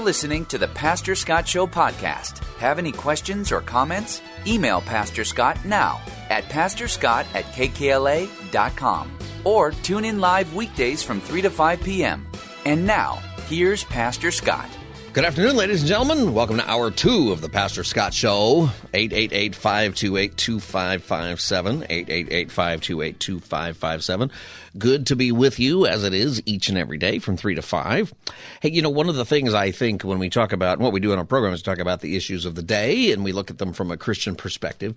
Listening to the Pastor Scott Show podcast. Have any questions or comments? Email Pastor Scott now at pastorscott at kkla.com or tune in live weekdays from 3 to 5 p.m. And now, here's Pastor Scott. Good afternoon, ladies and gentlemen. Welcome to hour two of the Pastor Scott Show. 888 528 2557. 888 528 2557. Good to be with you as it is each and every day from 3 to 5. Hey, you know, one of the things I think when we talk about what we do in our program is talk about the issues of the day and we look at them from a Christian perspective.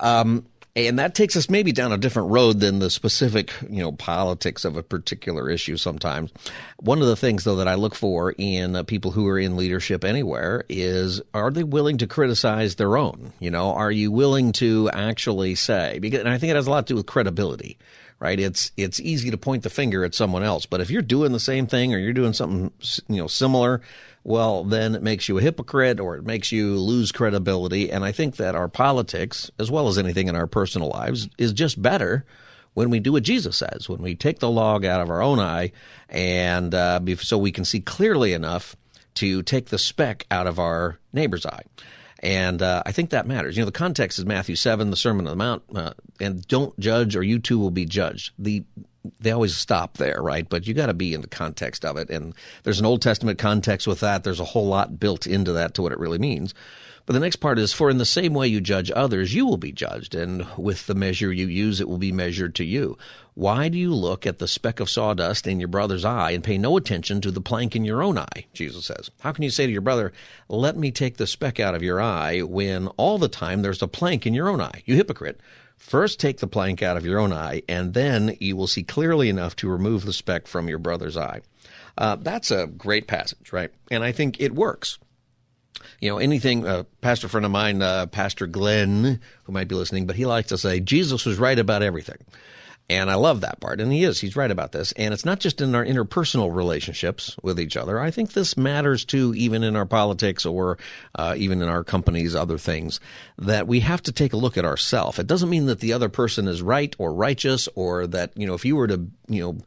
Um, and that takes us maybe down a different road than the specific, you know, politics of a particular issue sometimes. One of the things, though, that I look for in uh, people who are in leadership anywhere is are they willing to criticize their own? You know, are you willing to actually say, because, and I think it has a lot to do with credibility right? It's it's easy to point the finger at someone else, but if you're doing the same thing or you're doing something you know similar, well, then it makes you a hypocrite or it makes you lose credibility. And I think that our politics, as well as anything in our personal lives, is just better when we do what Jesus says, when we take the log out of our own eye, and uh, so we can see clearly enough to take the speck out of our neighbor's eye. And uh, I think that matters. You know, the context is Matthew 7, the Sermon on the Mount, uh, and don't judge or you too will be judged. The they always stop there, right? But you got to be in the context of it. And there's an Old Testament context with that. There's a whole lot built into that to what it really means. But the next part is for in the same way you judge others, you will be judged. And with the measure you use, it will be measured to you. Why do you look at the speck of sawdust in your brother's eye and pay no attention to the plank in your own eye? Jesus says. How can you say to your brother, let me take the speck out of your eye when all the time there's a plank in your own eye? You hypocrite. First, take the plank out of your own eye, and then you will see clearly enough to remove the speck from your brother's eye. Uh, that's a great passage, right? And I think it works you know, anything, a uh, pastor friend of mine, uh, Pastor Glenn, who might be listening, but he likes to say, Jesus was right about everything. And I love that part. And he is. He's right about this. And it's not just in our interpersonal relationships with each other. I think this matters too, even in our politics or uh, even in our companies, other things, that we have to take a look at ourselves. It doesn't mean that the other person is right or righteous or that, you know, if you were to, you know,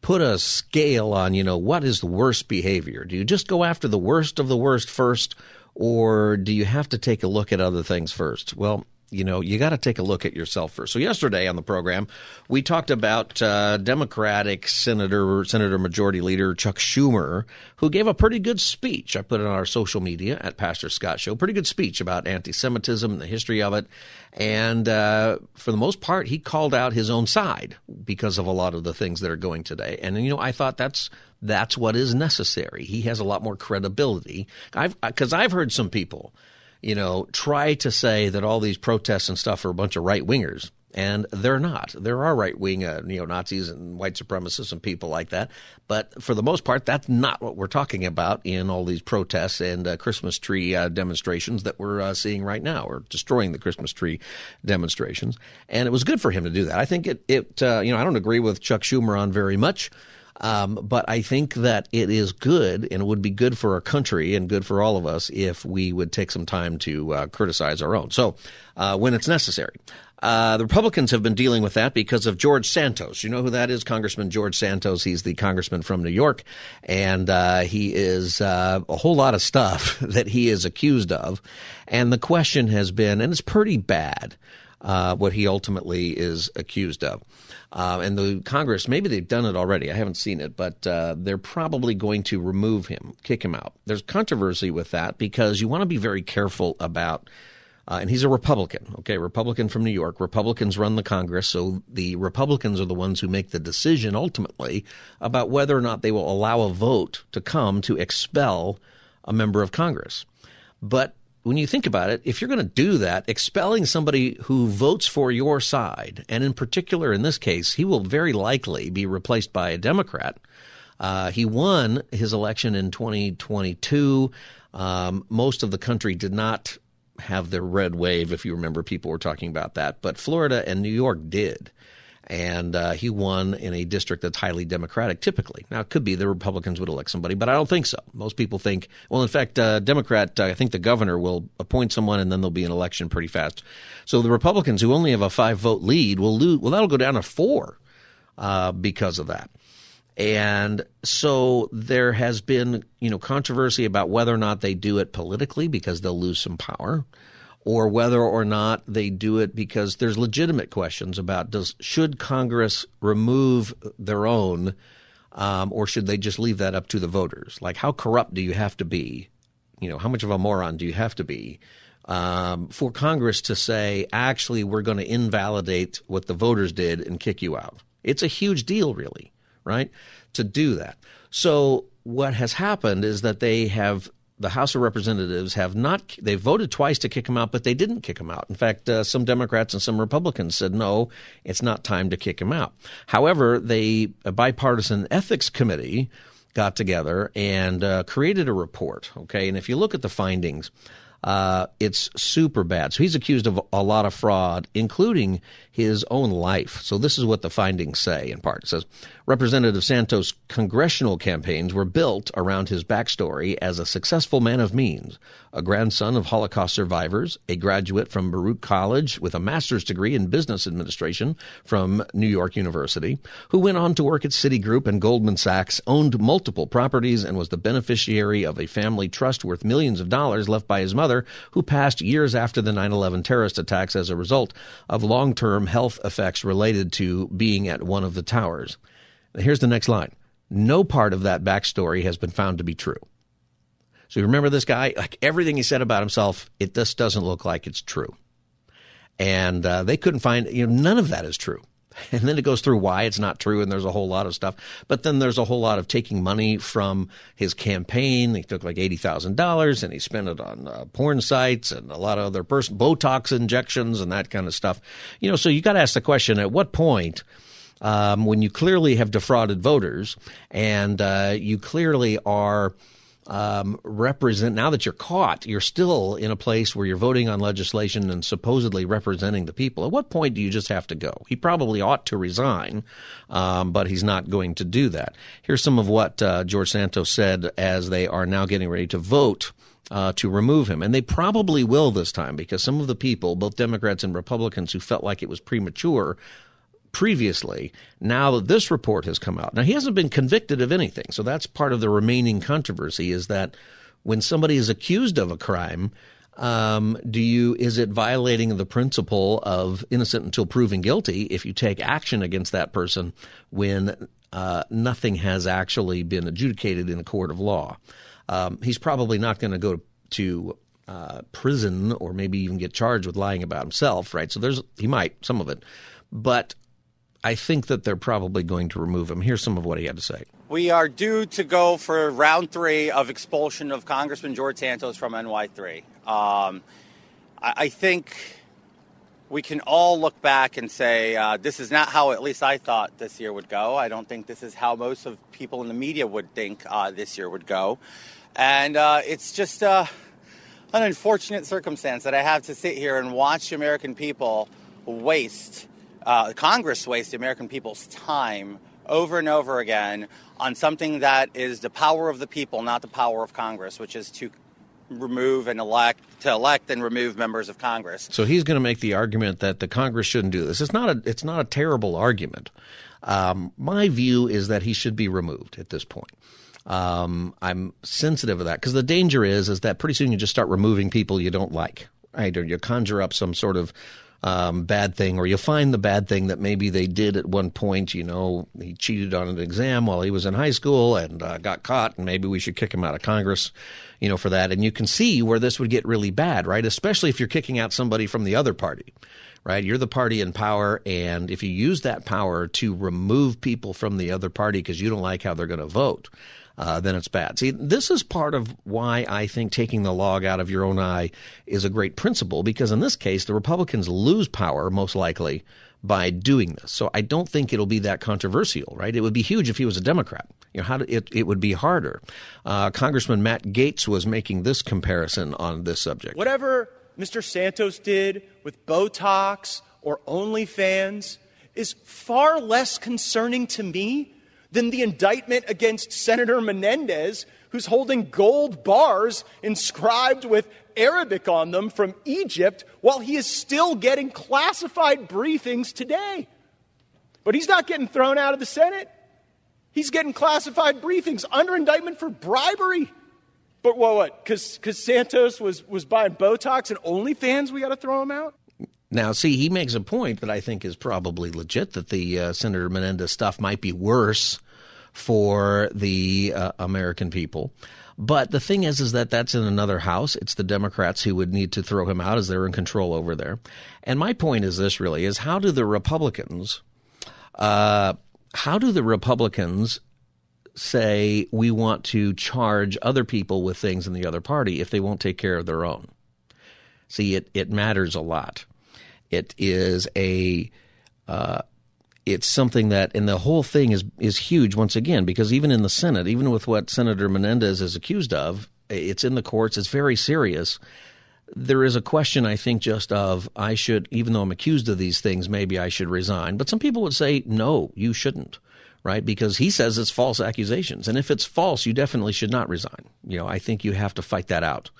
put a scale on, you know, what is the worst behavior? Do you just go after the worst of the worst first, or do you have to take a look at other things first? Well, you know, you got to take a look at yourself first. So yesterday on the program, we talked about uh, Democratic Senator Senator Majority Leader Chuck Schumer, who gave a pretty good speech. I put it on our social media at Pastor Scott Show. Pretty good speech about anti-Semitism and the history of it, and uh, for the most part, he called out his own side because of a lot of the things that are going today. And you know, I thought that's that's what is necessary. He has a lot more credibility. I've because I've heard some people you know, try to say that all these protests and stuff are a bunch of right wingers. And they're not. There are right wing uh, neo Nazis and white supremacists and people like that. But for the most part, that's not what we're talking about in all these protests and uh, Christmas tree uh, demonstrations that we're uh, seeing right now, or destroying the Christmas tree demonstrations. And it was good for him to do that. I think it, it uh, you know, I don't agree with Chuck Schumer on very much. Um, but I think that it is good and it would be good for our country and good for all of us if we would take some time to uh, criticize our own. So, uh, when it's necessary. Uh, the Republicans have been dealing with that because of George Santos. You know who that is? Congressman George Santos. He's the congressman from New York, and uh, he is uh, a whole lot of stuff that he is accused of. And the question has been, and it's pretty bad, uh, what he ultimately is accused of. Uh, and the Congress, maybe they've done it already. I haven't seen it, but uh, they're probably going to remove him, kick him out. There's controversy with that because you want to be very careful about. Uh, and he's a Republican, okay, Republican from New York. Republicans run the Congress, so the Republicans are the ones who make the decision ultimately about whether or not they will allow a vote to come to expel a member of Congress. But when you think about it, if you're going to do that, expelling somebody who votes for your side, and in particular in this case, he will very likely be replaced by a Democrat. Uh, he won his election in 2022. Um, most of the country did not have their red wave, if you remember, people were talking about that. But Florida and New York did. And uh, he won in a district that's highly Democratic, typically. Now, it could be the Republicans would elect somebody, but I don't think so. Most people think, well, in fact, uh, Democrat, uh, I think the governor will appoint someone and then there'll be an election pretty fast. So the Republicans, who only have a five vote lead, will lose. Well, that'll go down to four uh, because of that. And so there has been, you know, controversy about whether or not they do it politically because they'll lose some power or whether or not they do it because there's legitimate questions about does should Congress remove their own um, or should they just leave that up to the voters? Like how corrupt do you have to be? You know, how much of a moron do you have to be um, for Congress to say, actually, we're going to invalidate what the voters did and kick you out? It's a huge deal, really right, to do that. So what has happened is that they have the House of Representatives have not, they voted twice to kick him out, but they didn't kick him out. In fact, uh, some Democrats and some Republicans said, no, it's not time to kick him out. However, they, a bipartisan ethics committee got together and uh, created a report. Okay. And if you look at the findings, uh, it's super bad. So he's accused of a lot of fraud, including his own life. So this is what the findings say in part. It says Representative Santos' congressional campaigns were built around his backstory as a successful man of means, a grandson of Holocaust survivors, a graduate from Baruch College with a master's degree in business administration from New York University, who went on to work at Citigroup and Goldman Sachs, owned multiple properties, and was the beneficiary of a family trust worth millions of dollars left by his mother, who passed years after the 9 11 terrorist attacks as a result of long term health effects related to being at one of the towers. Here's the next line. No part of that backstory has been found to be true. So you remember this guy? Like everything he said about himself, it just doesn't look like it's true. And uh, they couldn't find, you know, none of that is true. And then it goes through why it's not true, and there's a whole lot of stuff. But then there's a whole lot of taking money from his campaign. He took like eighty thousand dollars, and he spent it on uh, porn sites and a lot of other person Botox injections and that kind of stuff. You know, so you got to ask the question: At what point? Um, when you clearly have defrauded voters and uh, you clearly are um, represent now that you're caught, you're still in a place where you're voting on legislation and supposedly representing the people. At what point do you just have to go? He probably ought to resign, um, but he's not going to do that. Here's some of what uh, George Santos said as they are now getting ready to vote. Uh, to remove him. And they probably will this time because some of the people, both Democrats and Republicans, who felt like it was premature, previously. Now that this report has come out, now he hasn't been convicted of anything, so that's part of the remaining controversy. Is that when somebody is accused of a crime, um, do you is it violating the principle of innocent until proven guilty if you take action against that person when uh, nothing has actually been adjudicated in a court of law? Um, he's probably not going to go to uh, prison or maybe even get charged with lying about himself, right? So there's he might some of it, but I think that they're probably going to remove him. Here's some of what he had to say. We are due to go for round three of expulsion of Congressman George Santos from NY3. Um, I, think we can all look back and say uh, this is not how at least I thought this year would go. I don't think this is how most of people in the media would think uh, this year would go. And uh, it's just uh, an unfortunate circumstance that I have to sit here and watch American people waste uh, Congress waste the American people's time over and over again on something that is the power of the people, not the power of Congress, which is to remove and elect to elect and remove members of Congress. So he's going to make the argument that the Congress shouldn't do this. It's not a it's not a terrible argument. Um, my view is that he should be removed at this point. Um, I'm sensitive of that because the danger is is that pretty soon you just start removing people you don't like, right? Or you conjure up some sort of um, bad thing, or you'll find the bad thing that maybe they did at one point. You know, he cheated on an exam while he was in high school and uh, got caught, and maybe we should kick him out of Congress, you know, for that. And you can see where this would get really bad, right? Especially if you're kicking out somebody from the other party right? You're the party in power, and if you use that power to remove people from the other party because you don't like how they're going to vote, uh, then it's bad. See, this is part of why I think taking the log out of your own eye is a great principle because in this case, the Republicans lose power most likely by doing this. So I don't think it'll be that controversial, right? It would be huge if he was a Democrat. You know, how do, it, it would be harder. Uh, Congressman Matt Gaetz was making this comparison on this subject. Whatever Mr. Santos did with Botox or OnlyFans is far less concerning to me than the indictment against Senator Menendez, who's holding gold bars inscribed with Arabic on them from Egypt while he is still getting classified briefings today. But he's not getting thrown out of the Senate. He's getting classified briefings under indictment for bribery. But what? what? Because Santos was, was buying Botox and OnlyFans, we got to throw him out? Now, see, he makes a point that I think is probably legit that the uh, Senator Menendez stuff might be worse for the uh, American people. But the thing is, is that that's in another house. It's the Democrats who would need to throw him out as they're in control over there. And my point is this: really, is how do the Republicans, uh, how do the Republicans say we want to charge other people with things in the other party if they won't take care of their own? See, it it matters a lot. It is a uh, it's something that, and the whole thing is is huge once again because even in the Senate, even with what Senator Menendez is accused of, it's in the courts. It's very serious. There is a question, I think, just of I should, even though I'm accused of these things, maybe I should resign. But some people would say, no, you shouldn't, right? Because he says it's false accusations, and if it's false, you definitely should not resign. You know, I think you have to fight that out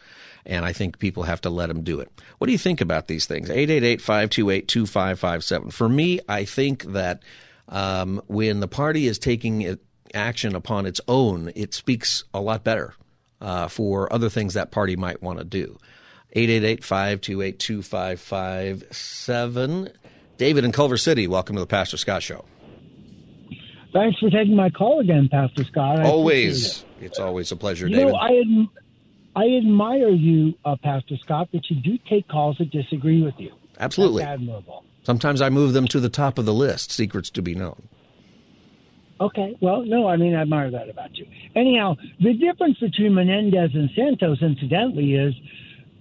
and I think people have to let them do it. What do you think about these things? 888-528-2557. For me, I think that um, when the party is taking action upon its own, it speaks a lot better uh, for other things that party might want to do. 888-528-2557. David in Culver City, welcome to the Pastor Scott Show. Thanks for taking my call again, Pastor Scott. I always. It. It's always a pleasure, you David. Know, I, I admire you, uh, Pastor Scott, that you do take calls that disagree with you. Absolutely. That's admirable. Sometimes I move them to the top of the list, secrets to be known. Okay, well, no, I mean, I admire that about you. Anyhow, the difference between Menendez and Santos, incidentally, is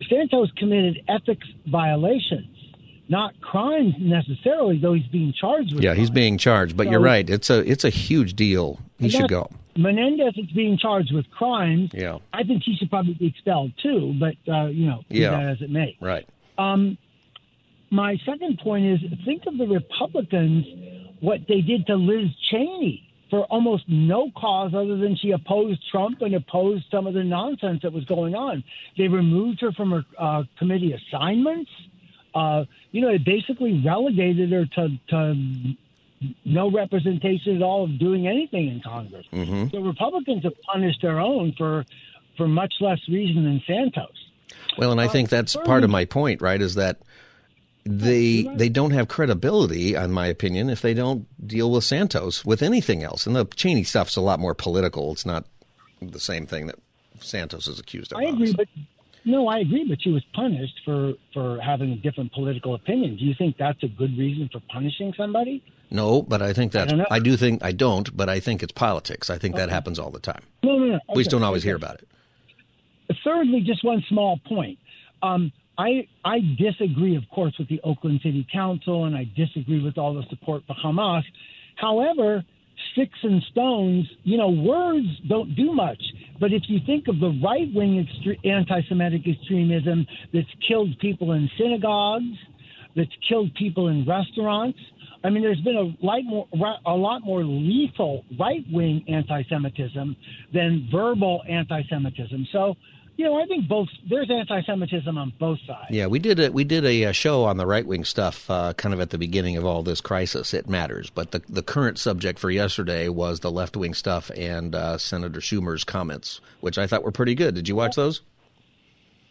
Santos committed ethics violations, not crimes necessarily, though he's being charged with. Yeah, he's being charged, but so, you're right. It's a it's a huge deal. He should go. Menendez is being charged with crimes. Yeah. I think he should probably be expelled too, but, uh, you know, yeah. that as it may. Right. Um, my second point is think of the Republicans, what they did to Liz Cheney for almost no cause other than she opposed Trump and opposed some of the nonsense that was going on. They removed her from her uh, committee assignments. Uh, you know, it basically relegated her to, to no representation at all of doing anything in Congress. Mm-hmm. So Republicans have punished their own for for much less reason than Santos. Well, and I think that's part of my point, right? Is that they they don't have credibility, in my opinion, if they don't deal with Santos with anything else. And the Cheney stuff's a lot more political. It's not the same thing that Santos is accused of. I agree, but no, I agree, but she was punished for for having a different political opinion. Do you think that's a good reason for punishing somebody? No, but I think that I, I, do think I don't, but I think it's politics. I think okay. that happens all the time. No, no, no. Okay. We just don't always okay. hear about it. Thirdly, just one small point. Um, I I disagree, of course, with the Oakland City Council, and I disagree with all the support for Hamas. However, sticks and stones, you know, words don't do much. But if you think of the right wing extre- anti Semitic extremism that's killed people in synagogues, that's killed people in restaurants, I mean, there's been a, light more, a lot more lethal right wing anti Semitism than verbal anti Semitism. So, you know, I think both there's anti-Semitism on both sides. Yeah, we did a we did a, show on the right wing stuff, uh, kind of at the beginning of all this crisis. It matters, but the the current subject for yesterday was the left wing stuff and uh, Senator Schumer's comments, which I thought were pretty good. Did you watch those?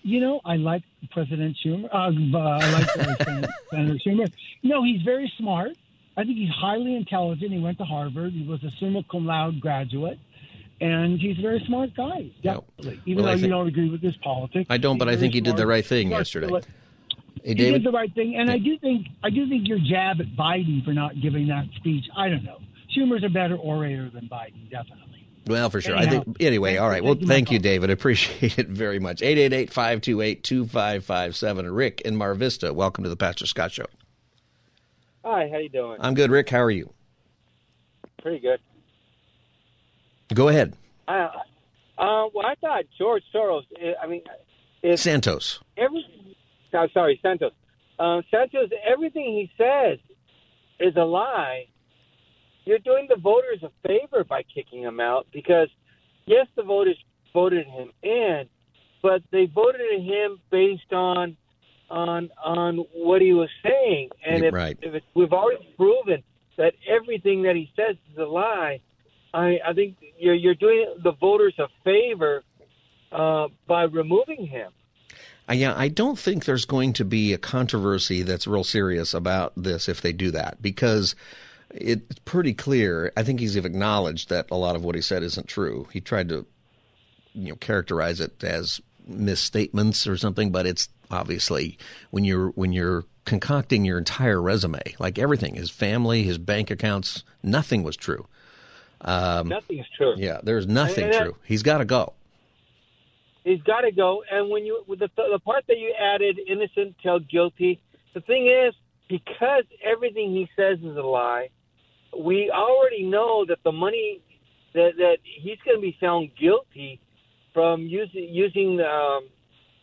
You know, I like President Schumer. Uh, I like Senator Schumer. No, he's very smart. I think he's highly intelligent. He went to Harvard. He was a summa cum laude graduate and he's a very smart guy. Definitely, even well, though think, you don't agree with his politics. I don't, but I think he did the right thing yesterday. Hey, he did the right thing, and I do think I do think your jab at Biden for not giving that speech. I don't know. Schumer's a better orator than Biden, definitely. Well, for sure. Anyhow, I think anyway. All right. Well, thank you, David. Appreciate it very much. 888-528-2557. Rick in Mar Vista. Welcome to the Pastor Scott Show. Hi. How you doing? I'm good, Rick. How are you? Pretty good. Go ahead. Uh, uh, well, I thought George Soros. uh, I mean, Santos. every, no, sorry, Santos. Uh, Santos, everything he says is a lie. You're doing the voters a favor by kicking him out because, yes, the voters voted him in, but they voted him based on on on what he was saying. And if, right. if we've already proven that everything that he says is a lie, I, I think you're you're doing the voters a favor uh, by removing him. Uh, yeah, I don't think there's going to be a controversy that's real serious about this if they do that because it's pretty clear. I think he's acknowledged that a lot of what he said isn't true. He tried to, you know, characterize it as misstatements or something, but it's obviously when you're when you're concocting your entire resume, like everything, his family, his bank accounts, nothing was true. Um, Nothing's true. yeah, there's nothing that- true. He's got to go. He's got to go. And when you with the the part that you added, innocent till guilty. The thing is, because everything he says is a lie, we already know that the money that that he's going to be found guilty from using using um,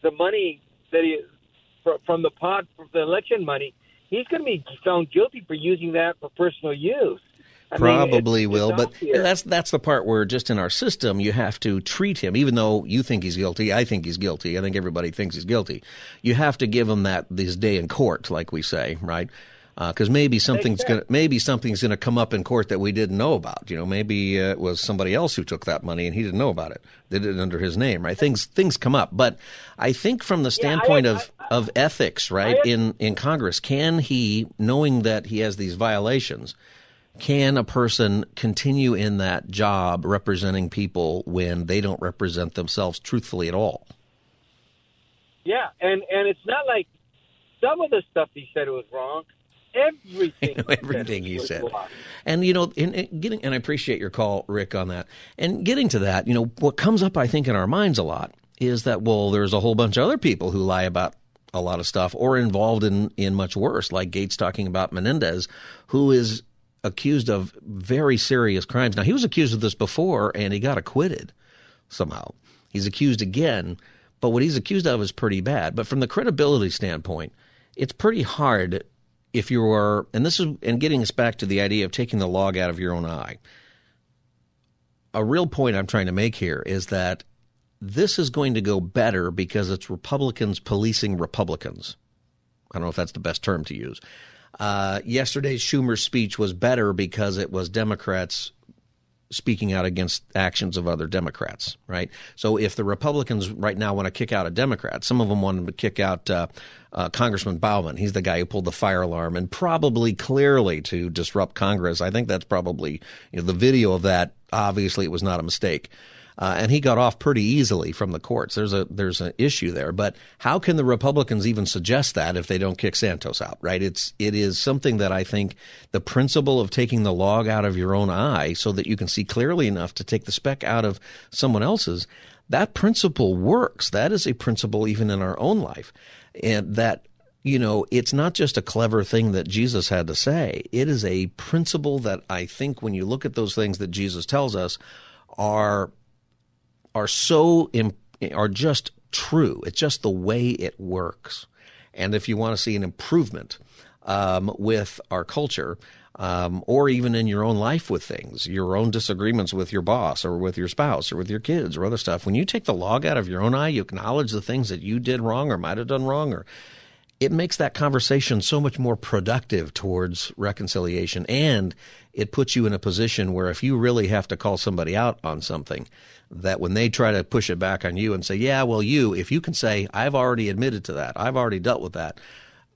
the money that he from the pot from the election money. He's going to be found guilty for using that for personal use. I mean, Probably it's- will, it's but here. that's that's the part where just in our system you have to treat him, even though you think he's guilty. I think he's guilty. I think everybody thinks he's guilty. You have to give him that this day in court, like we say, right? Because maybe something's gonna maybe something's gonna come up in court that we didn't know about. You know, maybe uh, it was somebody else who took that money and he didn't know about it. They did it under his name, right? Things things come up, but I think from the standpoint of of ethics, right, in in Congress, can he, knowing that he has these violations? Can a person continue in that job representing people when they don't represent themselves truthfully at all? Yeah, and and it's not like some of the stuff he said was wrong. Everything, he said Everything he said. wrong. And you know, in, in getting and I appreciate your call, Rick, on that. And getting to that, you know, what comes up, I think, in our minds a lot is that well, there's a whole bunch of other people who lie about a lot of stuff or involved in in much worse, like Gaetz talking about Menendez, who is accused of very serious crimes. Now he was accused of this before, and he got acquitted somehow. He's accused again, but what he's accused of is pretty bad. But from the credibility standpoint, it's pretty hard if you're, and this is, and getting us back to the idea of taking the log out of your own eye. A real point I'm trying to make here is that this is going to go better because it's Republicans policing Republicans. I don't know if that's the best term to use. Uh, yesterday's Schumer speech was better because it was Democrats speaking out against actions of other Democrats, right? So if the Republicans right now want to kick out a Democrat, some of them want to kick out uh, uh, Congressman Bowman. He's the guy who pulled the fire alarm and probably clearly to disrupt Congress. I think that's probably you know the video of that. Obviously, it was not a mistake. Uh, and he got off pretty easily from the courts. There's a there's an issue there, but how can the Republicans even suggest that if they don't kick Santos out? Right? It's it is something that I think the principle of taking the log out of your own eye so that you can see clearly enough to take the speck out of someone else's. That principle works. That is a principle even in our own life, and that you know, it's not just a clever thing that Jesus had to say. It is a principle that I think when you look at those things that Jesus tells us are are so im- are just true. It's just the way it works. And if you want to see an improvement um, with our culture, um, or even in your own life with things, your own disagreements with your boss or with your spouse or with your kids or other stuff, when you take the log out of your own eye, you acknowledge the things that you did wrong or might have done wrong, or it makes that conversation so much more productive towards reconciliation. And it puts you in a position where if you really have to call somebody out on something, that when they try to push it back on you and say, yeah, well, you, if you can say, I've already admitted to that, I've already dealt with that,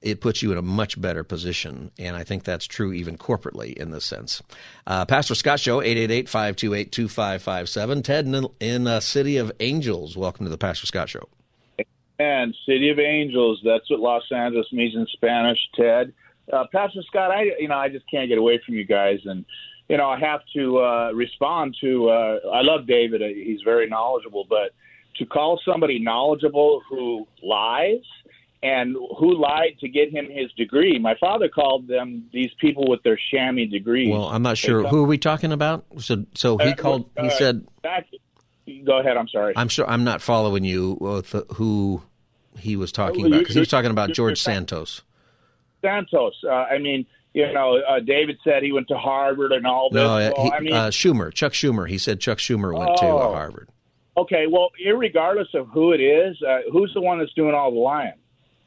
it puts you in a much better position. And I think that's true even corporately in this sense. Uh, Pastor Scott Show, 888-528-2557. Ted in, in uh, City of Angels, welcome to the Pastor Scott Show. And City of Angels, that's what Los Angeles means in Spanish, Ted. Uh, Pastor Scott, I you know I just can't get away from you guys, and you know I have to uh, respond to. Uh, I love David; Uh, he's very knowledgeable, but to call somebody knowledgeable who lies and who lied to get him his degree. My father called them these people with their chamois degrees. Well, I'm not sure. Who are we talking about? So, so he Uh, called. He uh, said, back, go ahead. I'm sorry. "I'm sure I'm not following you with who he was talking about because he was talking about George Santos." Santos. Uh, I mean, you know, uh, David said he went to Harvard and all this. No, uh, he, I mean, uh, Schumer, Chuck Schumer. He said Chuck Schumer went to uh, Oh. Harvard. okay. Well, irregardless of who it is, uh, who's the one that's doing all the lying?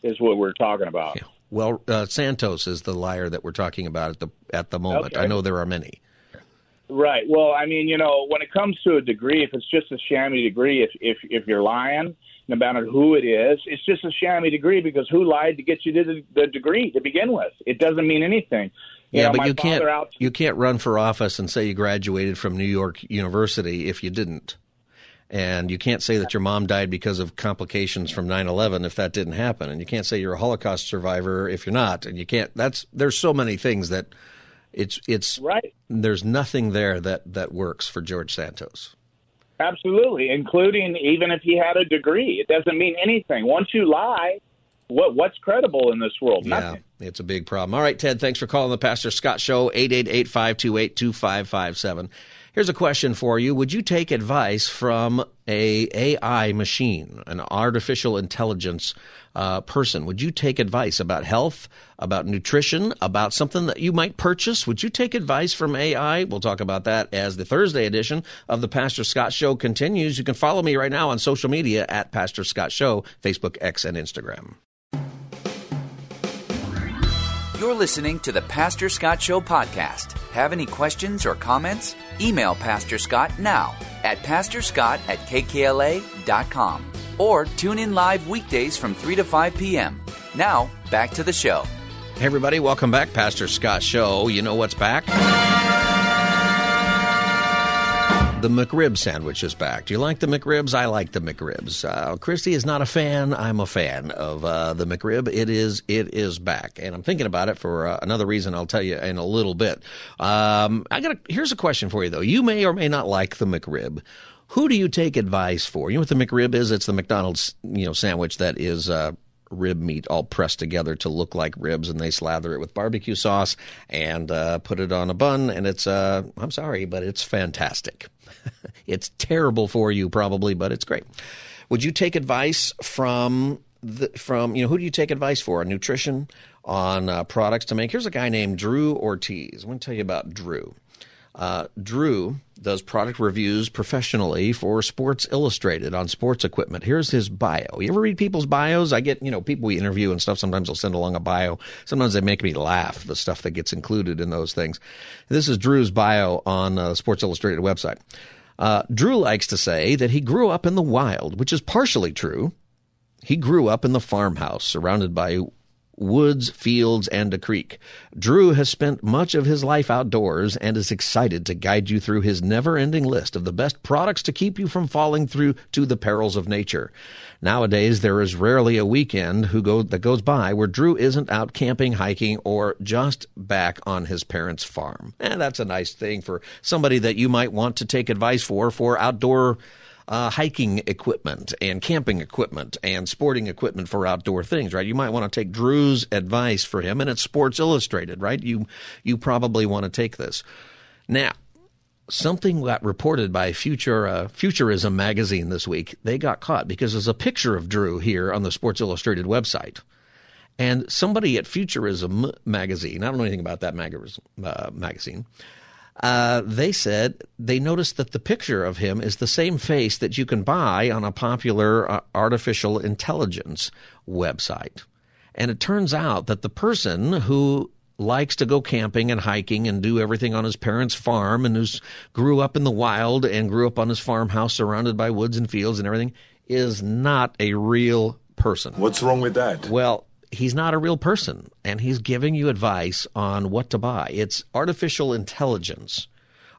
Is what we're talking about. Well, uh, Santos is the liar that we're talking about at the at the moment. Okay. I know there are many. Right. Well, I mean, you know, when it comes to a degree, if it's just a chamois degree, if if if you're lying, no matter who it is, it's just a shammy degree because who lied to get you to the, the degree to begin with? It doesn't mean anything. You yeah, know, but you can't Out, you can't run for office and say you graduated from New York University if you didn't. And you can't say that your mom died because of complications from 9/11 if that didn't happen. And you can't say you're a Holocaust survivor if you're not. And you can't that's there's so many things that it's it's right. There's nothing there that that works for George Santos. Absolutely, including even if he had a degree, it doesn't mean anything. Once you lie, what what's credible in this world? Nothing. Yeah, it's a big problem. All right, Ted, thanks for calling the Pastor Scott Show, 888-528-2557. Here's a question for you. Would you take advice from a AI machine, an artificial intelligence uh, person? Would you take advice about health, about nutrition, about something that you might purchase? Would you take advice from AI? We'll talk about that as the Thursday edition of the Pastor Scott Show continues. You can follow me right now on social media at Pastor Scott Show, Facebook, X, and Instagram. You're listening to the Pastor Scott Show podcast. Have any questions or comments? Email Pastor Scott now at pastorscott at kkla.com or tune in live weekdays from 3 to 5 p.m. Now, back to the show. Hey, everybody, welcome back. Pastor Scott Show. You know what's back? The McRib sandwich is back. Do you like the McRibs? I like the McRibs. Uh, Christy is not a fan. I'm a fan of uh, the McRib. It is it is back, and I'm thinking about it for uh, another reason. I'll tell you in a little bit. Um, I got. Here's a question for you though. You may or may not like the McRib. Who do you take advice for? You know what the McRib is? It's the McDonald's you know sandwich that is uh, rib meat all pressed together to look like ribs, and they slather it with barbecue sauce and uh, put it on a bun. And it's uh, I'm sorry, but it's fantastic. it's terrible for you probably, but it's great. Would you take advice from the, from you know who do you take advice for on nutrition, on uh, products to make? Here's a guy named Drew Ortiz. I'm going to tell you about Drew. Uh, Drew does product reviews professionally for Sports Illustrated on sports equipment. Here's his bio. You ever read people's bios? I get, you know, people we interview and stuff. Sometimes they'll send along a bio. Sometimes they make me laugh, the stuff that gets included in those things. This is Drew's bio on the Sports Illustrated website. Uh, Drew likes to say that he grew up in the wild, which is partially true. He grew up in the farmhouse surrounded by woods, fields, and a creek. Drew has spent much of his life outdoors and is excited to guide you through his never-ending list of the best products to keep you from falling through to the perils of nature. Nowadays, there is rarely a weekend who go, that goes by where Drew isn't out camping, hiking, or just back on his parents' farm. And that's a nice thing for somebody that you might want to take advice for, for outdoor uh, hiking equipment and camping equipment and sporting equipment for outdoor things, right? You might want to take Drew's advice for him, and it's Sports Illustrated, right? You you probably want to take this. Now, something got reported by Future uh, Futurism magazine this week. They got caught because there's a picture of Drew here on the Sports Illustrated website. And somebody at Futurism magazine, I don't know anything about that mag- uh, magazine, uh, they said they noticed that the picture of him is the same face that you can buy on a popular uh, artificial intelligence website. And it turns out that the person who likes to go camping and hiking and do everything on his parents' farm and who's grew up in the wild and grew up on his farmhouse surrounded by woods and fields and everything is not a real person. What's wrong with that? Well, he's not a real person and he's giving you advice on what to buy. It's artificial intelligence.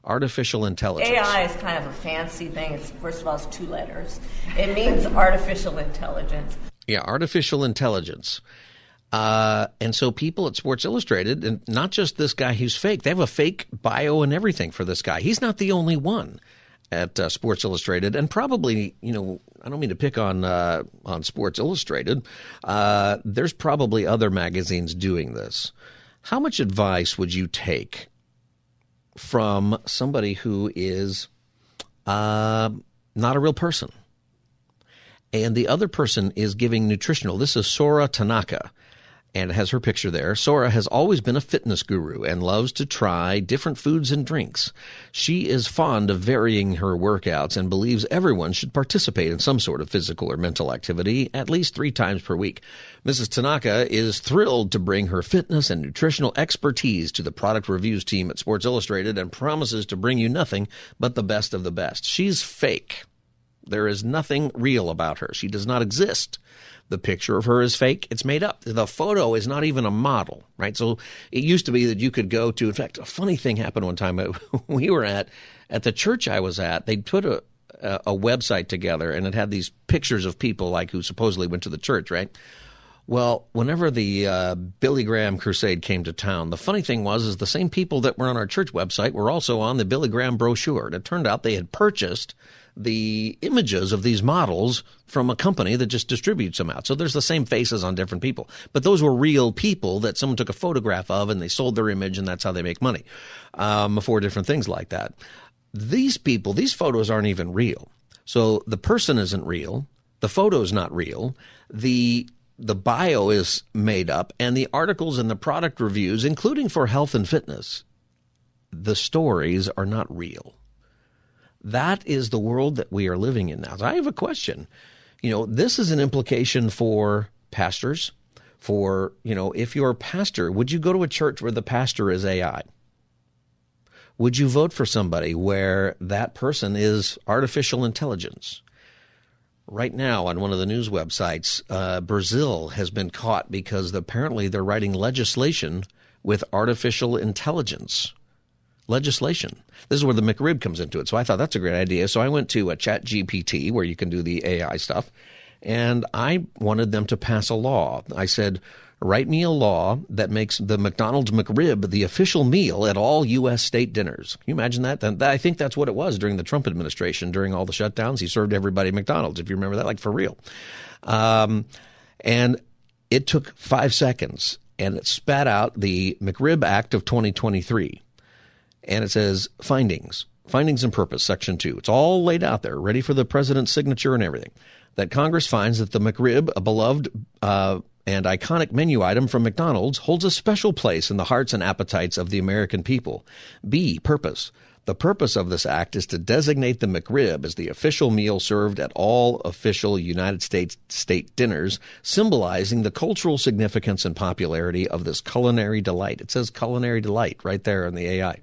Artificial intelligence. AI is kind of a fancy thing. It's first of all, it's two letters. It means artificial intelligence. Yeah, artificial intelligence. Uh, and so people at Sports Illustrated, and not just this guy who's fake, they have a fake bio and everything for this guy. He's not the only one. At uh, Sports Illustrated, and probably, you know, I don't mean to pick on uh, on Sports Illustrated. Uh, there's probably other magazines doing this. How much advice would you take from somebody who is uh, not a real person? And the other person is giving nutritional. This is Sora Tanaka and has her picture there. Sora has always been a fitness guru and loves to try different foods and drinks. She is fond of varying her workouts and believes everyone should participate in some sort of physical or mental activity at least three times per week. Mrs. Tanaka is thrilled to bring her fitness and nutritional expertise to the product reviews team at Sports Illustrated and promises to bring you nothing but the best of the best. She's fake. There is nothing real about her. She does not exist. The picture of her is fake. It's made up. The photo is not even a model, right? So it used to be that you could go to, in fact, a funny thing happened one time. We were at, at the church I was at, they put a, a, website together and it had these pictures of people like who supposedly went to the church, right? Well, whenever the uh, Billy Graham crusade came to town, the funny thing was is the same people that were on our church website were also on the Billy Graham brochure. And it turned out they had purchased the images of these models from a company that just distributes them out. So there's the same faces on different people. But those were real people that someone took a photograph of and they sold their image and that's how they make money um, for different things like that. These people, these photos aren't even real. So the person isn't real. The photo's not real. The the bio is made up and the articles and the product reviews, including for health and fitness, the stories are not real. That is the world that we are living in now. So I have a question. You know, this is an implication for pastors. For, you know, if you're a pastor, would you go to a church where the pastor is AI? Would you vote for somebody where that person is artificial intelligence? Right now, on one of the news websites, uh, Brazil has been caught because apparently they're writing legislation with artificial intelligence legislation. This is where the McRib comes into it. So I thought that's a great idea. So I went to a Chat GPT where you can do the AI stuff, and I wanted them to pass a law. I said, write me a law that makes the McDonald's McRib the official meal at all U.S. state dinners. Can you imagine that? I think that's what it was during the Trump administration, during all the shutdowns. He served everybody McDonald's, if you remember that, like for real. Um, and it took five seconds, and it spat out the McRib Act of 2023 and it says findings, findings and purpose, section two. It's all laid out there, ready for the president's signature and everything. That Congress finds that the McRib, a beloved uh, and iconic menu item from McDonald's, holds a special place in the hearts and appetites of the American people. B. Purpose. The purpose of this act is to designate the McRib as the official meal served at all official United States state dinners, symbolizing the cultural significance and popularity of this culinary delight. It says culinary delight right there in the AI.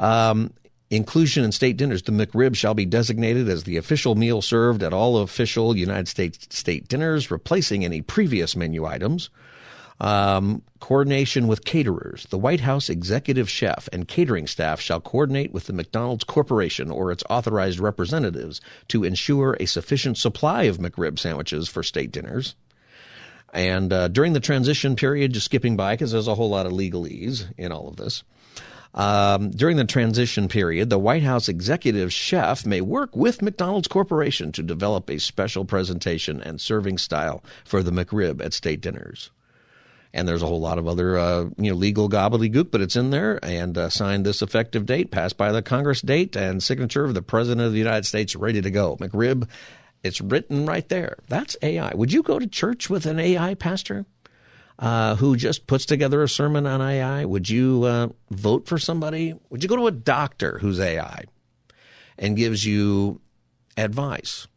Um, inclusion in state dinners, the McRib shall be designated as the official meal served at all official United States state dinners, replacing any previous menu items. Um, coordination with caterers. The White House executive chef and catering staff shall coordinate with the McDonald's Corporation or its authorized representatives to ensure a sufficient supply of McRib sandwiches for state dinners. And uh, during the transition period, just skipping by because there's a whole lot of legalese in all of this. Um, during the transition period, the White House executive chef may work with McDonald's Corporation to develop a special presentation and serving style for the McRib at state dinners and there's a whole lot of other uh, you know legal gobbledygook, but it's in there and uh, signed this effective date, passed by the Congress date, and signature of the President of the United States, ready to go. McRib, it's written right there. That's AI. Would you go to church with an AI pastor uh, who just puts together a sermon on AI? Would you uh, vote for somebody? Would you go to a doctor who's AI and gives you advice?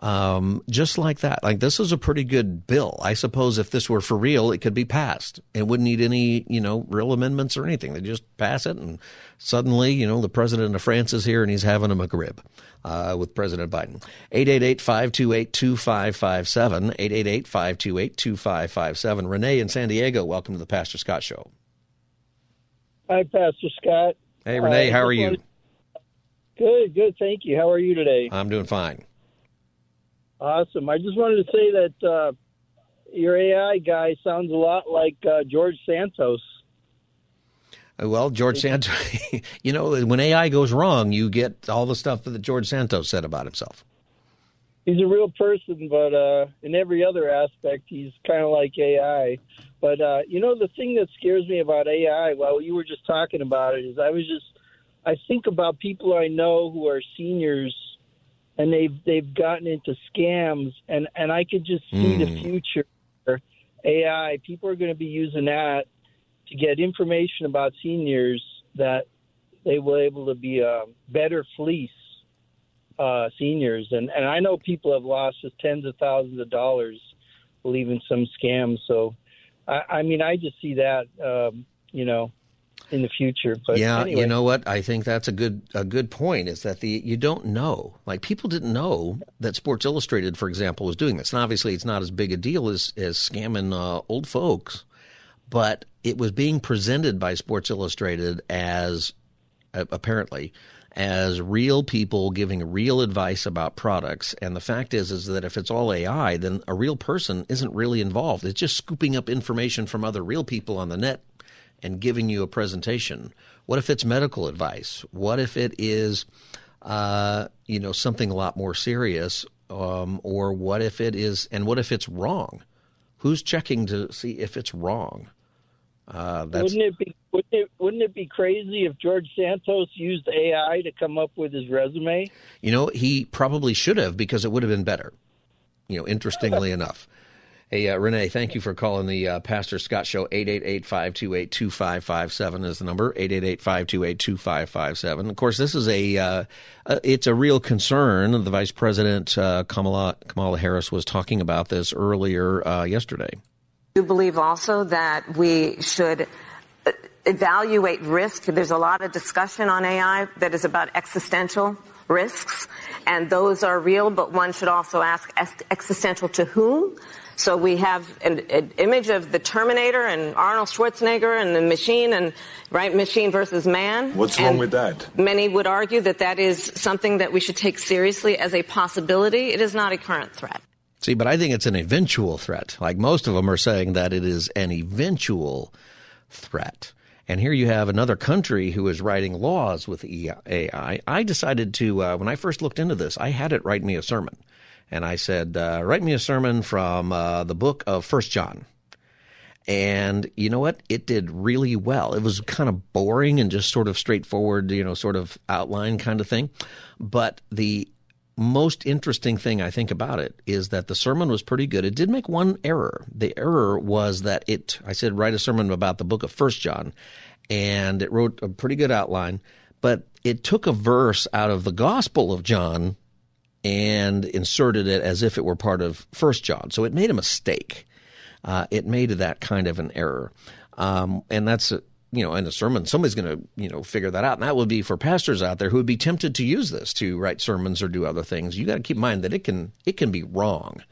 Um, just like that. Like this is a pretty good bill. I suppose if this were for real, it could be passed. It wouldn't need any, you know, real amendments or anything. They just pass it, and suddenly, you know, the president of France is here and he's having a McRib uh, with President Biden. 888-528-2557. 888-528-2557. Renee in San Diego, welcome to the Pastor Scott Show. Hi, Pastor Scott. Hey, Renee, uh, how are you? Good, good. Thank you. How are you today? I'm doing fine. Awesome. I just wanted to say that uh, your AI guy sounds a lot like uh, George Santos. Well, George Santos, you know, when AI goes wrong, you get all the stuff that George Santos said about himself. He's a real person, but uh, in every other aspect, he's kind of like AI. But uh, you know, the thing that scares me about AI, while you were just talking about it, is I was just I think about people I know who are seniors and they've they've gotten into scams, and and I could just see mm. the hmm. future. AI, people are going to be using that to get information about seniors that they will able to be a better fleece uh, seniors. And, and I know people have lost just tens of thousands of dollars believing some scams. So, I, I mean, I just see that, um, you know, in the future. But yeah, anyway. you know what? I think that's a good a good point. Is that the you don't know? Like people didn't know that Sports Illustrated, for example, was doing this. And obviously, it's not as big a deal as as scamming uh, old folks but it was being presented by Sports Illustrated as uh, apparently as real people giving real advice about products. And the fact is, is that if it's all AI, then a real person isn't really involved. It's just scooping up information from other real people on the net and giving you a presentation. What if it's medical advice? What if it is, uh, you know, something a lot more serious? Um, or what if it is, and what if it's wrong? Who's checking to see if it's wrong? Uh, wouldn't it be wouldn't it, wouldn't it be crazy if George Santos used AI to come up with his resume? You know, he probably should have because it would have been better. You know, interestingly enough. Hey, uh, Renee, thank you for calling the uh, Pastor Scott Show. 888-528-2557 is the number. 888-528-2557. Of course, this is a, uh, uh, it's a real concern. The Vice President, uh, Kamala, Kamala Harris, was talking about this earlier uh, yesterday do believe also that we should evaluate risk. There's a lot of discussion on AI that is about existential risks, and those are real, but one should also ask existential to whom? So we have an, an, image of the Terminator and Arnold Schwarzenegger and the machine and right machine versus man. What's and wrong with that? Many would argue that that is something that we should take seriously as a possibility. It is not a current threat. See, but I think it's an eventual threat. Like most of them are saying that it is an eventual threat. And here you have another country who is writing laws with AI. I decided to, uh, when I first looked into this, I had it write me a sermon. And I said, uh, write me a sermon from uh, the book of First John. And you know what? It did really well. It was kind of boring and just sort of straightforward, you know, sort of outline kind of thing. But the most interesting thing I think about it is that the sermon was pretty good. It did make one error. The error was that it, I said, write a sermon about the book of First John, and it wrote a pretty good outline, but it took a verse out of the Gospel of John and inserted it as if it were part of First John. So it made a mistake. Uh, it made that kind of an error. Um, and that's you know, in a sermon, somebody's going to, you know, figure that out. And that would be for pastors out there who would be tempted to use this to write sermons or do other things. You got to keep in mind that it can, it can be wrong.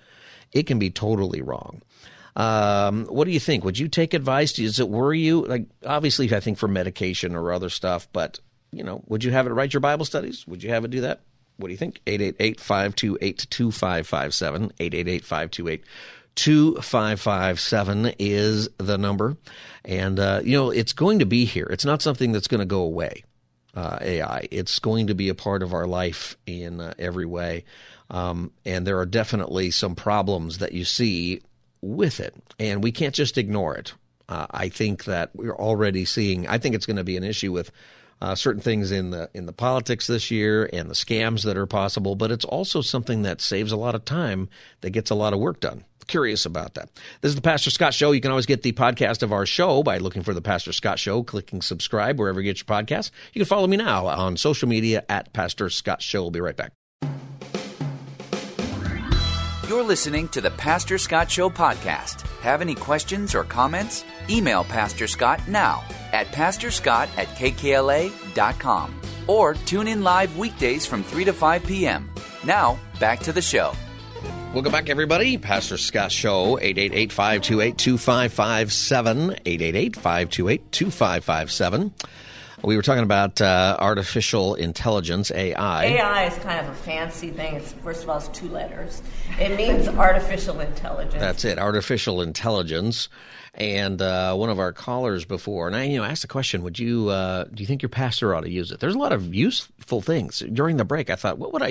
It can be totally wrong. Um, what do you think? Would you take advice? Does it worry you? Like, obviously, I think for medication or other stuff, but, you know, would you have it write your Bible studies? Would you have it do that? What do you think? 888 528 2557. 888 528 2557 is the number. And, uh, you know, it's going to be here. It's not something that's going to go away, uh, AI. It's going to be a part of our life in uh, every way. Um, and there are definitely some problems that you see with it. And we can't just ignore it. Uh, I think that we're already seeing, I think it's going to be an issue with uh, certain things in the in the politics this year and the scams that are possible, but it's also something that saves a lot of time that gets a lot of work done curious about that. This is the Pastor Scott Show. You can always get the podcast of our show by looking for the Pastor Scott Show, clicking subscribe wherever you get your podcast. You can follow me now on social media at Pastor Scott Show. We'll be right back. You're listening to the Pastor Scott Show podcast. Have any questions or comments? Email Pastor Scott now at pastorscott at kkla.com or tune in live weekdays from 3 to 5 p.m. Now, back to the show. Welcome back, everybody. Pastor Scott Show, 888-528-2557, 888-528-2557. We were talking about uh, artificial intelligence, AI. AI is kind of a fancy thing. It's first of all, it's two letters. It means artificial intelligence. That's it, artificial intelligence. And uh, one of our callers before, and I, you know, asked the question: Would you, uh, do you think your pastor ought to use it? There's a lot of useful things. During the break, I thought, what would I,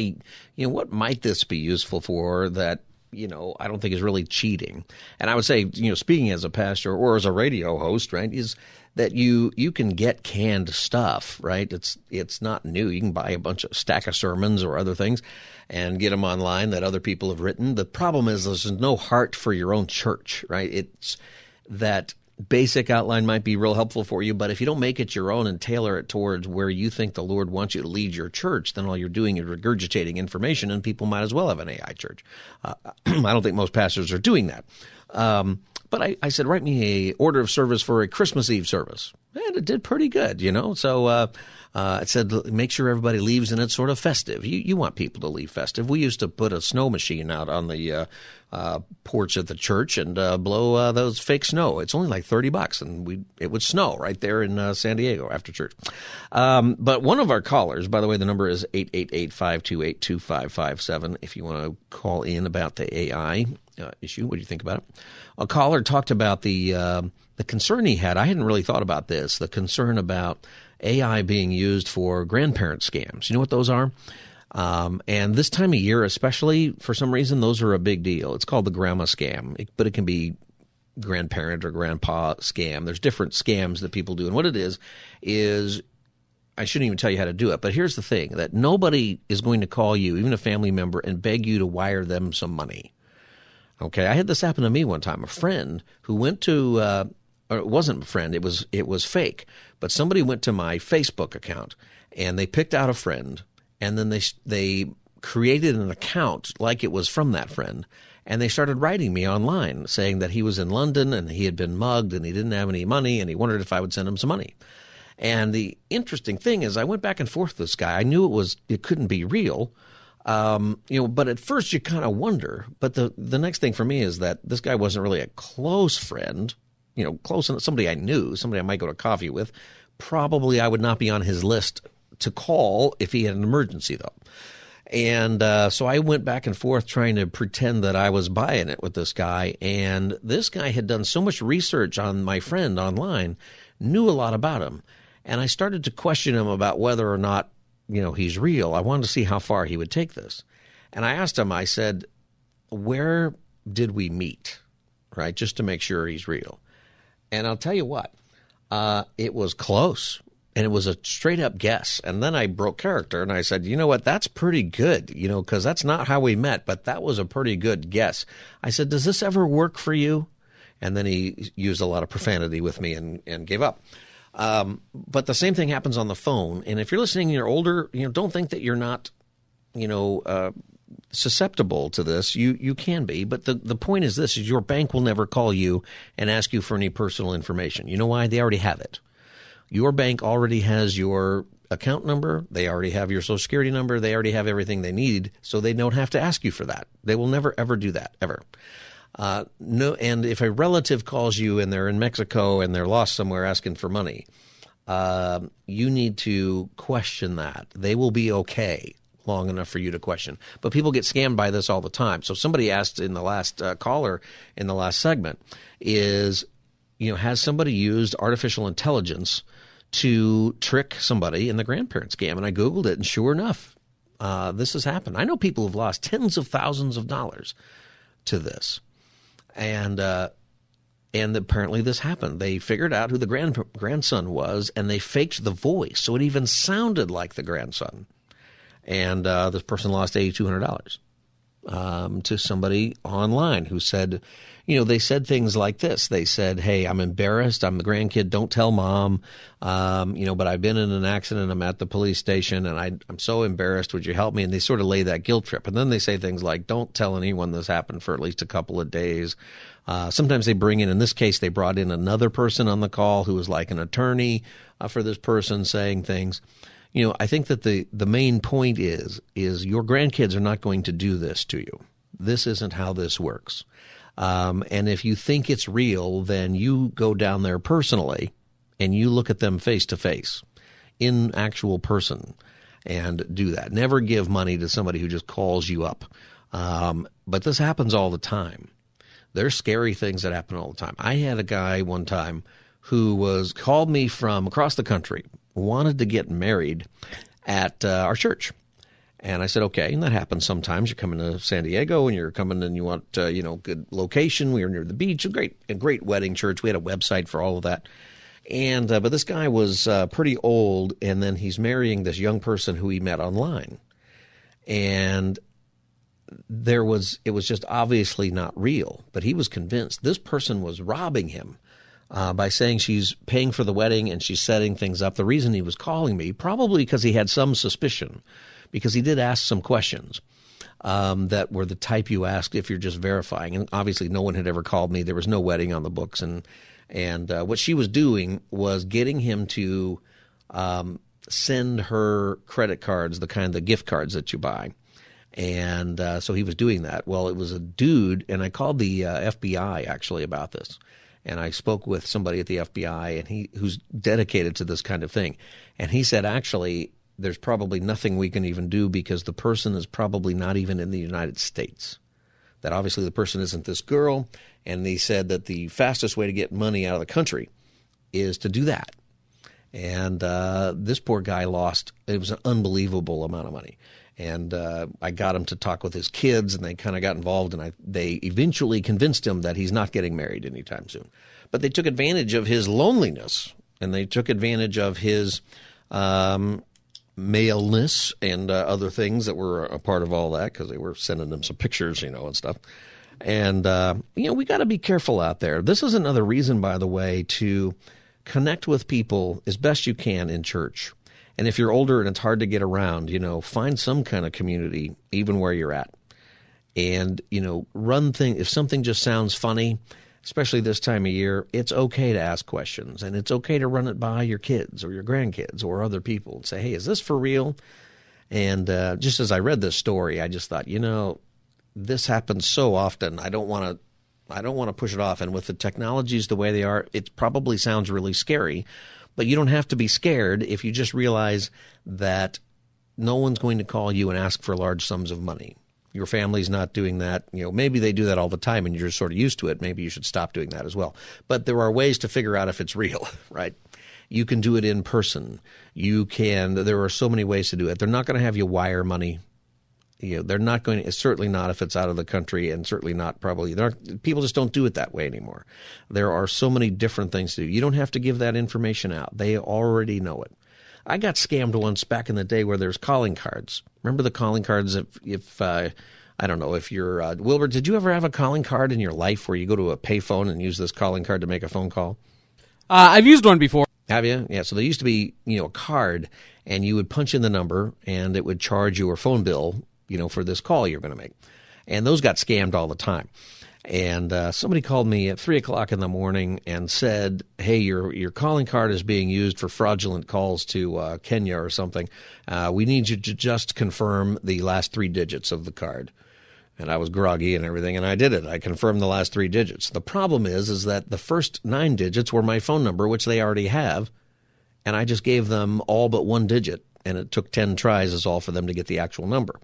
you know, what might this be useful for that you know, I don't think is really cheating. And I would say, you know, speaking as a pastor or as a radio host, right, is that you you can get canned stuff, right? It's it's not new. You can buy a bunch of stack of sermons or other things and get them online that other people have written. The problem is there's no heart for your own church, right? It's that basic outline might be real helpful for you, but if you don't make it your own and tailor it towards where you think the Lord wants you to lead your church, then all you're doing is regurgitating information, and people might as well have an AI church. Uh, I don't think most pastors are doing that. Um, but I, I, said, write me a order of service for a Christmas Eve service, and it did pretty good, you know. So uh, uh, it said, make sure everybody leaves and it's sort of festive. You, you want people to leave festive. We used to put a snow machine out on the uh, uh, porch at the church and uh, blow uh, those fake snow. It's only like 30 bucks and we it would snow right there in San Diego after church. Um, but one of our callers, by the way, the number is 888-528-2557 if you want to call in about the AI uh, issue. What do you think about it? A caller talked about the the concern he had. I hadn't really thought about this. The concern about AI being used for grandparent scams. You know what those are? Um, and this time of year, especially for some reason, those are a big deal. It's called the grandma scam, it, but it can be grandparent or grandpa scam. There's different scams that people do. And what it is, is I shouldn't even tell you how to do it, but here's the thing that nobody is going to call you, even a family member, and beg you to wire them some money. Okay, I had this happen to me one time. A friend who went to uh, or it wasn't a friend, it was it was fake. But somebody went to my Facebook account and they picked out a friend and then they they created an account like it was from that friend and they started writing me online saying that he was in London and he had been mugged and he didn't have any money and he wondered if I would send him some money. And the interesting thing is I went back and forth with this guy. I knew it was it couldn't be real. Um, you know, but at first you kind of wonder. But the the next thing for me is that this guy wasn't really a close friend you know, close somebody I knew, somebody I might go to coffee with, probably I would not be on his list to call if he had an emergency, though. And uh, so I went back and forth trying to pretend that I was buying it with this guy. And this guy had done so much research on my friend online, knew a lot about him. And I started to question him about whether or not, you know, he's real. I wanted to see how far he would take this. And I asked him, I said, where did we meet? Right? Just to make sure he's real. And I'll tell you what, uh, it was close and it was a straight up guess. And then I broke character and I said, you know what, that's pretty good, you know, because that's not how we met, but that was a pretty good guess. I said, does this ever work for you? And then he used a lot of profanity with me and, and gave up. Um, but the same thing happens on the phone. And if you're listening and you're older, you know, don't think that you're not, you know, uh, susceptible to this. You you can be, but the, the point is this: is your bank will never call you and ask you for any personal information. You know why? They already have it. Your bank already has your account number. They already have your social security number. They already have everything they need, so they don't have to ask you for that. They will never ever do that ever. Uh, no, and if a relative calls you and they're in Mexico and they're lost somewhere asking for money, uh, you need to question that. They will be okay long enough for you to question. But people get scammed by this all the time. So somebody asked in the last uh, caller in the last segment is, you know, has somebody used artificial intelligence to trick somebody in the grandparent scam? And I Googled it, and sure enough, uh, this has happened. I know people have lost tens of thousands of dollars to this. And, uh, and apparently this happened. They figured out who the grand, grandson was, and they faked the voice, so it even sounded like the grandson. And uh, this person lost eighty two hundred dollars um, to somebody online who said, you know, they said things like this. They said, "Hey, I'm embarrassed. I'm the grandkid. Don't tell mom. Um, you know, but I've been in an accident. I'm at the police station, and I, I'm so embarrassed. Would you help me?" And they sort of lay that guilt trip. And then they say things like, "Don't tell anyone this happened for at least a couple of days." Uh, sometimes they bring in, in this case, they brought in another person on the call who was like an attorney uh, for this person saying things you know, I think that the, the main point is is your grandkids are not going to do this to you. This isn't how this works. Um, and if you think it's real, then you go down there personally and you look at them face to face in actual person and do that. Never give money to somebody who just calls you up. Um, but this happens all the time. There's scary things that happen all the time. I had a guy one time who was called me from across the country, wanted to get married at uh, our church. And I said, okay. And that happens sometimes. You're coming to San Diego and you're coming and you want, uh, you know, good location. We were near the beach. A great, a great wedding church. We had a website for all of that. And, uh, but this guy was uh, pretty old. And then he's marrying this young person who he met online. And there was, it was just obviously not real. But he was convinced this person was robbing him. Uh, by saying she's paying for the wedding and she's setting things up. The reason he was calling me, probably because he had some suspicion because he did ask some questions um, that were the type you ask if you're just verifying. And obviously, no one had ever called me. There was no wedding on the books, and and uh, what she was doing was getting him to um, send her credit cards, the kind of the gift cards that you buy. And uh, so he was doing that. Well, it was a dude, and I called the uh, FBI actually about this and I spoke with somebody at the FBI and he who's dedicated to this kind of thing. And he said actually there's probably nothing we can even do because the person is probably not even in the United States. That obviously the person isn't this girl. And they said that the fastest way to get money out of the country is to do that. And uh, this poor guy lost, it was an unbelievable amount of money. And uh, I got him to talk with his kids, and they kind of got involved, and I, they eventually convinced him that he's not getting married anytime soon. But they took advantage of his loneliness, and they took advantage of his um, maleness and uh, other things that were a part of all that because they were sending him some pictures, you know, and stuff. And, uh, you know, we got to be careful out there. This is another reason, by the way, to connect with people as best you can in church. And if you're older and it's hard to get around, you know, find some kind of community, even where you're at. And, you know, run thing. If something just sounds funny, especially this time of year, it's okay to ask questions and it's okay to run it by your kids or your grandkids or other people and say, hey, is this for real? And uh, just as I read this story, I just thought, you know, this happens so often. I don't want to. I don't want to push it off. And with the technologies the way they are, it probably sounds really scary, but you don't have to be scared if you just realize that no one's going to call you and ask for large sums of money your family's not doing that. You know, maybe they do that all the time and you're sort of used to it. Maybe you should stop doing that as well. But there are ways to figure out if it's real, right? You can do it in person. You can, there are so many ways to do it. They're not going to have you wire money. You know, they're not going to, certainly not if it's out of the country and certainly not probably, there people just don't do it that way anymore. There are so many different things to do. You don't have to give that information out. They already know it. I got scammed once back in the day where there's calling cards. Remember the calling cards? If, if uh, I don't know if you're uh, Wilbur, did you ever have a calling card in your life where you go to a payphone and use this calling card to make a phone call? Uh, I've used one before. Have you? Yeah. So there used to be, you know, a card, and you would punch in the number, and it would charge your phone bill, you know, for this call you're going to make. And those got scammed all the time. And uh, somebody called me at three o'clock in the morning and said, "Hey, your your calling card is being used for fraudulent calls to uh, Kenya or something. Uh, we need you to just confirm the last three digits of the card." And I was groggy and everything, and I did it. I confirmed the last three digits. The problem is, is that the first nine digits were my phone number, which they already have, and I just gave them all but one digit and it took 10 tries is all for them to get the actual number.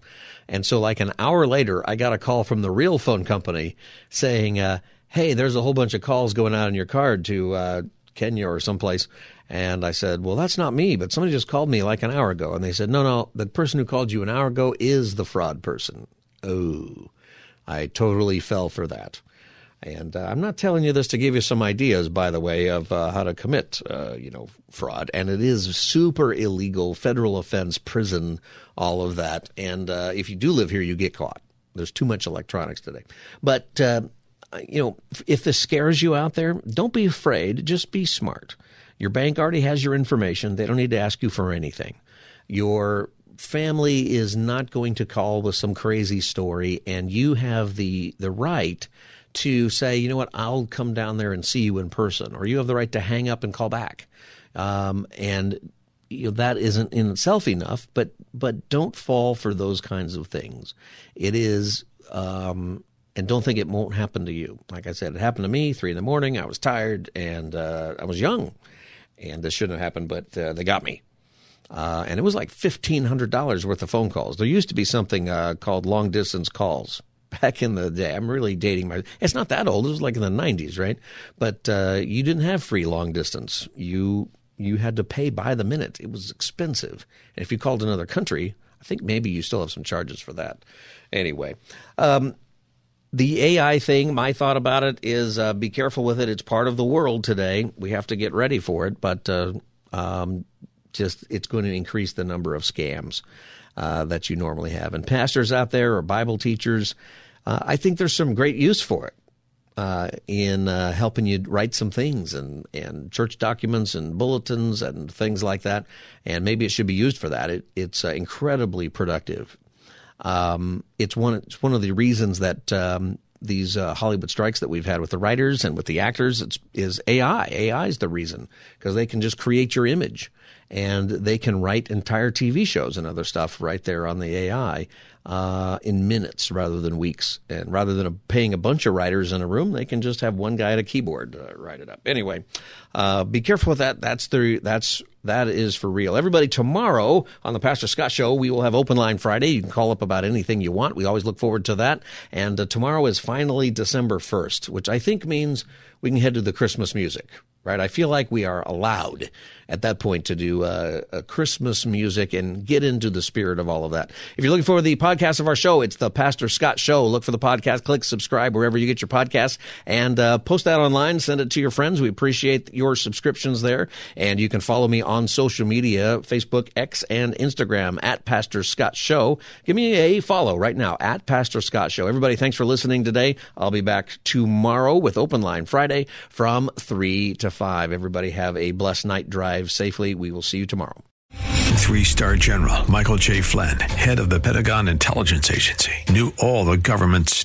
And so like an hour later, I got a call from the real phone company saying, uh, hey, there's a whole bunch of calls going out on your card to uh, Kenya or someplace. And I said, well, that's not me, but somebody just called me like an hour ago. And they said, no, no, the person who called you an hour ago is the fraud person. Oh, I totally fell for that. And uh, I'm not telling you this to give you some ideas, by the way, of uh, how to commit, uh, you know, fraud. And it is super illegal, federal offense, prison, all of that. And uh, if you do live here, you get caught. There's too much electronics today. But uh, you know, if this scares you out there, don't be afraid. Just be smart. Your bank already has your information. They don't need to ask you for anything. Your family is not going to call with some crazy story, and you have the the right to say, you know what, I'll come down there and see you in person, or you have the right to hang up and call back. Um, and you know, that isn't in itself enough, but but don't fall for those kinds of things. It is, um, and don't think it won't happen to you. Like I said, it happened to me. Three in the morning, I was tired and uh, I was young, and this shouldn't have happened, but uh, they got me. Uh, and it was like $1,500 worth of phone calls. There used to be something uh, called long distance calls back in the day. I'm really dating my. It's not that old. It was like in the 90s, right? But uh, you didn't have free long distance. You you had to pay by the minute. It was expensive. And if you called another country, I think maybe you still have some charges for that. Anyway, um, the AI thing, my thought about it is uh, be careful with it. It's part of the world today. We have to get ready for it, but uh, um, just it's going to increase the number of scams uh, that you normally have. And pastors out there or Bible teachers, uh, I think there's some great use for it. Uh, in uh, helping you write some things and, and church documents and bulletins and things like that. And maybe it should be used for that. It, it's incredibly productive um, it's one it's one of the reasons that um, these uh, Hollywood strikes that we've had with the writers and with the actors it's, is AI. AI is the reason because they can just create your image and they can write entire TV shows and other stuff right there on the AI uh, in minutes rather than weeks. And rather than paying a bunch of writers in a room, they can just have one guy at a keyboard uh, write it up. Anyway, uh, be careful with that. That's the that's that is for real. Everybody, tomorrow on the Pastor Scott Show, we will have Open Line Friday. You can call up about anything you want. We always look forward to that. And uh, tomorrow is finally December 1st, which I think means we can head to the Christmas music right? I feel like we are allowed at that point to do uh, Christmas music and get into the spirit of all of that. If you're looking for the podcast of our show, it's the Pastor Scott Show. Look for the podcast, click subscribe wherever you get your podcasts, and uh, post that online. Send it to your friends. We appreciate your subscriptions there, and you can follow me on social media: Facebook, X, and Instagram at Pastor Scott Show. Give me a follow right now at Pastor Scott Show. Everybody, thanks for listening today. I'll be back tomorrow with Open Line Friday from three to 5. Everybody have a blessed night. Drive safely. We will see you tomorrow. Three star general Michael J. Flynn, head of the Pentagon Intelligence Agency, knew all the government's